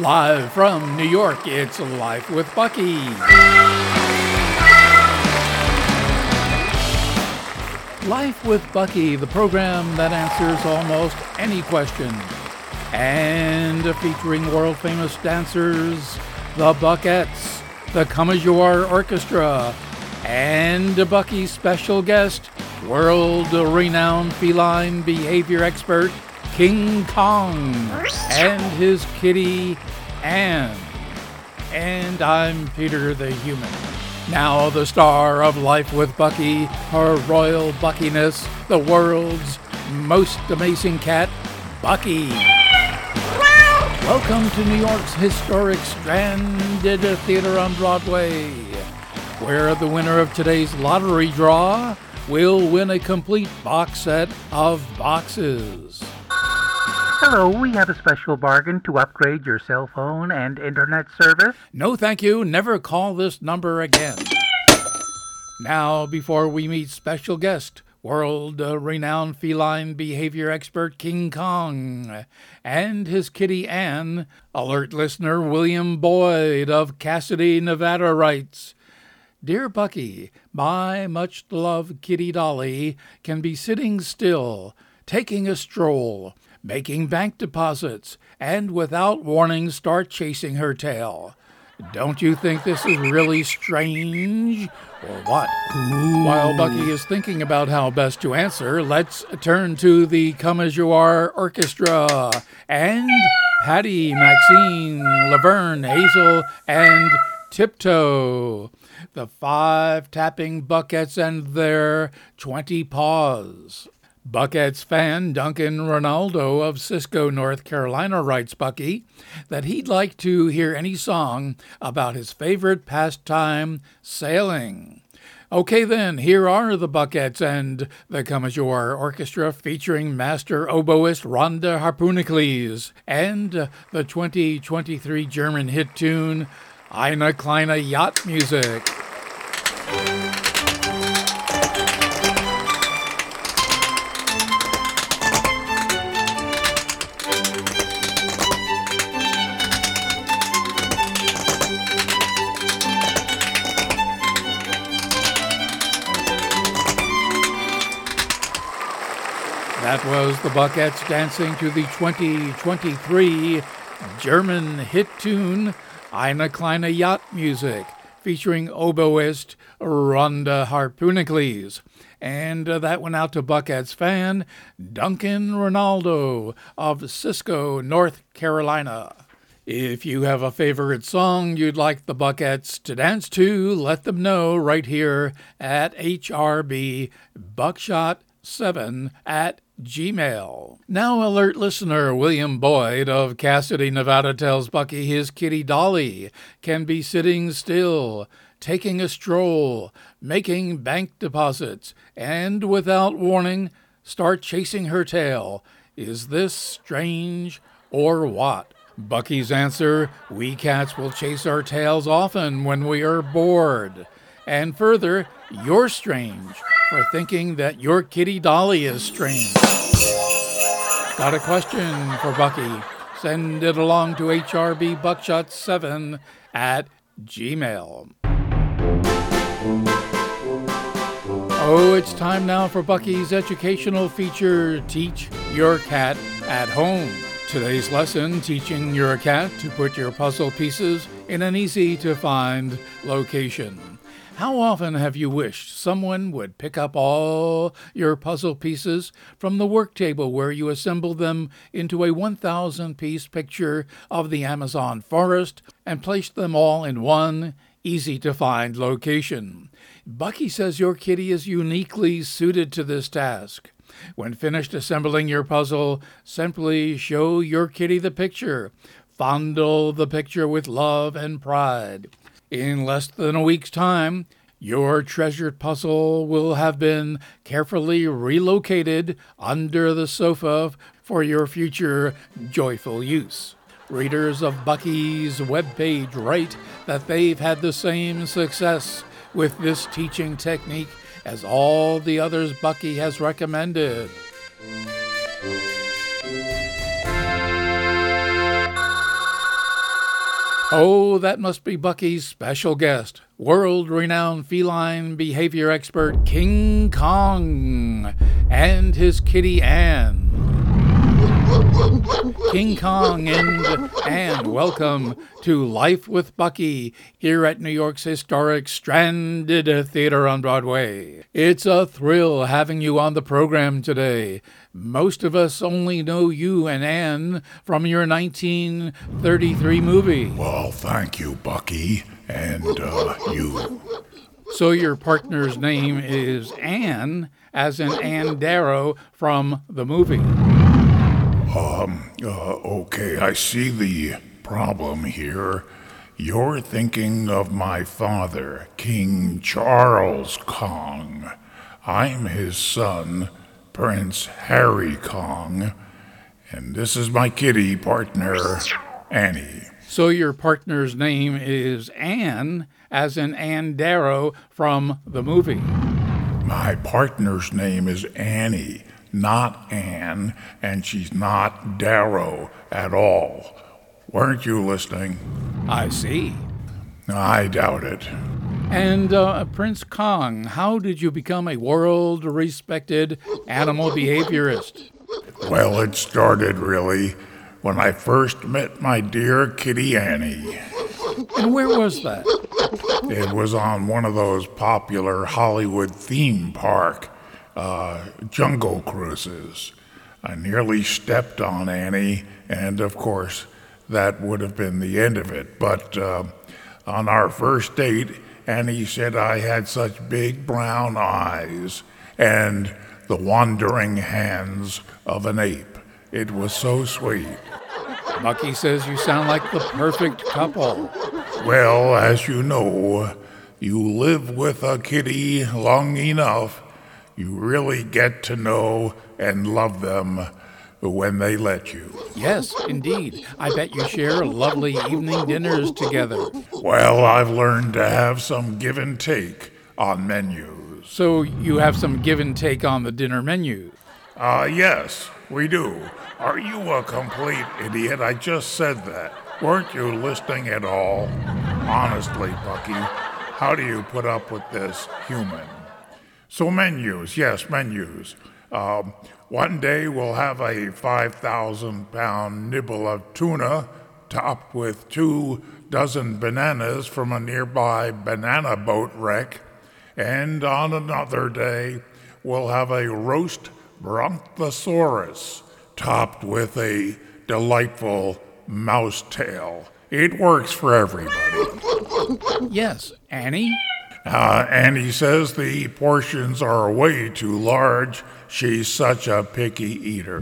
Live from New York, it's Life with Bucky. Life with Bucky, the program that answers almost any question. And featuring world famous dancers, the Buckettes, the Come As You Are Orchestra, and Bucky's special guest, world renowned feline behavior expert, King Kong, and his kitty, Anne. And I'm Peter the Human. Now the star of Life with Bucky, her royal buckiness, the world's most amazing cat, Bucky. Welcome to New York's historic Stranded Theater on Broadway, where the winner of today's lottery draw will win a complete box set of boxes. Hello, we have a special bargain to upgrade your cell phone and internet service. No, thank you. Never call this number again. Now, before we meet special guest, world renowned feline behavior expert King Kong and his kitty Anne, alert listener William Boyd of Cassidy, Nevada writes Dear Bucky, my much loved kitty Dolly can be sitting still, taking a stroll making bank deposits, and without warning start chasing her tail. Don't you think this is really strange? Or what? While Bucky is thinking about how best to answer, let's turn to the Come As You Are Orchestra and Patty, Maxine, Laverne, Hazel, and Tiptoe. The five tapping Buckettes and their 20 paws. Buckettes fan Duncan Ronaldo of Cisco, North Carolina writes Bucky that he'd like to hear any song about his favorite pastime, sailing. Okay, then, here are the Buckettes and the Come As You Are Orchestra featuring master oboist Rhonda Harpoonacles and the 2023 German hit tune Eine kleine Yacht Music. That was the Buckettes dancing to the 2023 German hit tune Eine kleine Yacht Music, featuring oboist Rhonda Harpoonacles. And uh, that went out to Buckettes fan Duncan Ronaldo of Cisco, North Carolina. If you have a favorite song you'd like the Buckettes to dance to, let them know right here at HRB Buckshot 7 at Gmail. Now, alert listener William Boyd of Cassidy, Nevada tells Bucky his kitty Dolly can be sitting still, taking a stroll, making bank deposits, and without warning, start chasing her tail. Is this strange or what? Bucky's answer We cats will chase our tails often when we are bored. And further, you're strange for thinking that your kitty Dolly is strange. Got a question for Bucky? Send it along to hrbbuckshot7 at gmail. Oh, it's time now for Bucky's educational feature Teach Your Cat at Home. Today's lesson teaching your cat to put your puzzle pieces in an easy to find location. How often have you wished someone would pick up all your puzzle pieces from the work table where you assembled them into a 1,000 piece picture of the Amazon forest and placed them all in one easy to find location? Bucky says your kitty is uniquely suited to this task. When finished assembling your puzzle, simply show your kitty the picture. Fondle the picture with love and pride. In less than a week's time, your treasured puzzle will have been carefully relocated under the sofa for your future joyful use. Readers of Bucky's webpage write that they've had the same success with this teaching technique as all the others Bucky has recommended. Oh, that must be Bucky's special guest, world renowned feline behavior expert King Kong and his kitty Anne. King Kong and Anne, welcome to Life with Bucky here at New York's historic Stranded Theater on Broadway. It's a thrill having you on the program today. Most of us only know you and Anne from your 1933 movie. Well, thank you, Bucky, and uh, you. So your partner's name is Anne, as in Anne Darrow from the movie. Um, uh, okay, I see the problem here. You're thinking of my father, King Charles Kong. I'm his son, Prince Harry Kong, and this is my kitty partner, Annie. So your partner's name is Anne, as in Anne Darrow from the movie. My partner's name is Annie, not Anne, and she's not Darrow at all. Weren't you listening? I see. I doubt it. And uh, Prince Kong, how did you become a world respected animal behaviorist? Well, it started really when I first met my dear kitty Annie. And where was that? It was on one of those popular Hollywood theme park uh, jungle cruises. I nearly stepped on Annie, and of course, that would have been the end of it. But uh, on our first date, Annie said I had such big brown eyes and the wandering hands of an ape. It was so sweet. Bucky says you sound like the perfect couple. Well, as you know, you live with a kitty long enough, you really get to know and love them when they let you. Yes, indeed. I bet you share lovely evening dinners together. Well, I've learned to have some give and take on menus. So you have some give and take on the dinner menu. Uh, yes, we do. Are you a complete idiot? I just said that. Weren't you listening at all? Honestly, Bucky, how do you put up with this human? So, menus, yes, menus. Um, one day we'll have a 5,000 pound nibble of tuna topped with two dozen bananas from a nearby banana boat wreck. And on another day, we'll have a roast brontosaurus topped with a delightful mouse tail. It works for everybody. Yes, Annie? Uh, he says the portions are way too large. She's such a picky eater.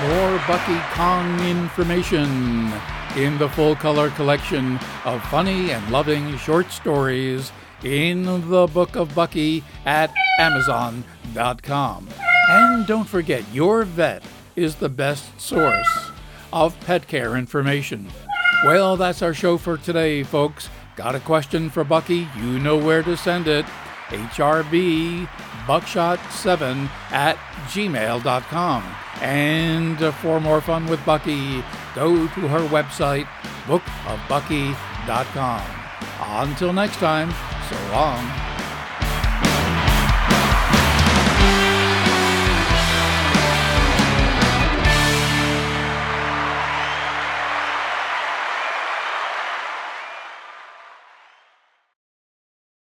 More Bucky Kong information in the full color collection of funny and loving short stories in the Book of Bucky at Amazon.com. And don't forget, your vet is the best source of pet care information. Well, that's our show for today, folks. Got a question for Bucky? You know where to send it. HRB buckshot7 at gmail.com. And uh, for more fun with Bucky, go to her website, bookofbucky.com. Until next time, so long.